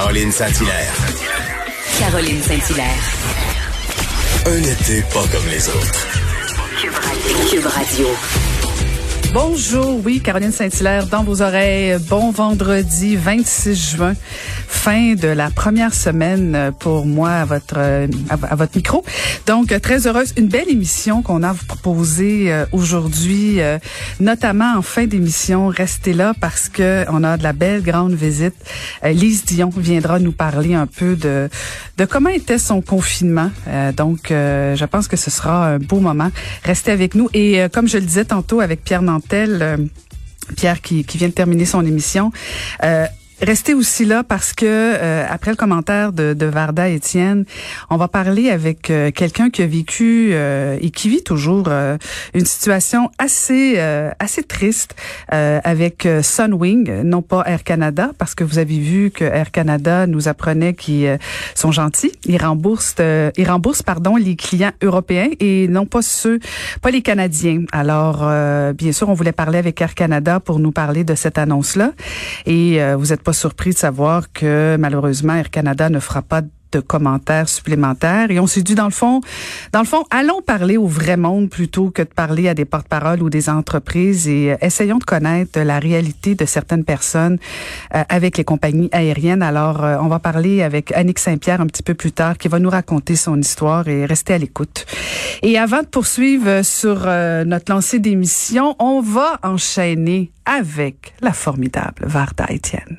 Caroline Saint-Hilaire. Caroline Saint-Hilaire. Un été pas comme les autres. Cube Radio. Bonjour, oui, Caroline Saint-Hilaire dans vos oreilles. Bon vendredi 26 juin, fin de la première semaine pour moi à votre à, votre micro. Donc très heureuse, une belle émission qu'on a à vous proposer euh, aujourd'hui, euh, notamment en fin d'émission. Restez là parce que on a de la belle grande visite. Euh, Lise Dion viendra nous parler un peu de de comment était son confinement. donc je pense que ce sera un beau moment. Restez avec nous et comme je le disais tantôt avec Pierre Nantel, Pierre qui, qui, vient de terminer son émission. Euh, Restez aussi là parce que euh, après le commentaire de, de Varda Étienne, on va parler avec euh, quelqu'un qui a vécu euh, et qui vit toujours une situation assez assez triste avec Sunwing, non pas Air Canada, parce que vous avez vu que Air Canada nous apprenait qu'ils sont gentils, ils remboursent ils remboursent pardon les clients européens et non pas ceux pas les Canadiens. Alors bien sûr, on voulait parler avec Air Canada pour nous parler de cette annonce là et vous êtes pas surpris de savoir que malheureusement Air Canada ne fera pas de commentaires supplémentaires. Et on s'est dit dans le fond dans le fond allons parler au vrai monde plutôt que de parler à des porte-paroles ou des entreprises et euh, essayons de connaître la réalité de certaines personnes euh, avec les compagnies aériennes. Alors euh, on va parler avec Annick Saint-Pierre un petit peu plus tard qui va nous raconter son histoire et rester à l'écoute. Et avant de poursuivre sur notre lancée d'émission on va enchaîner avec la formidable Varda Etienne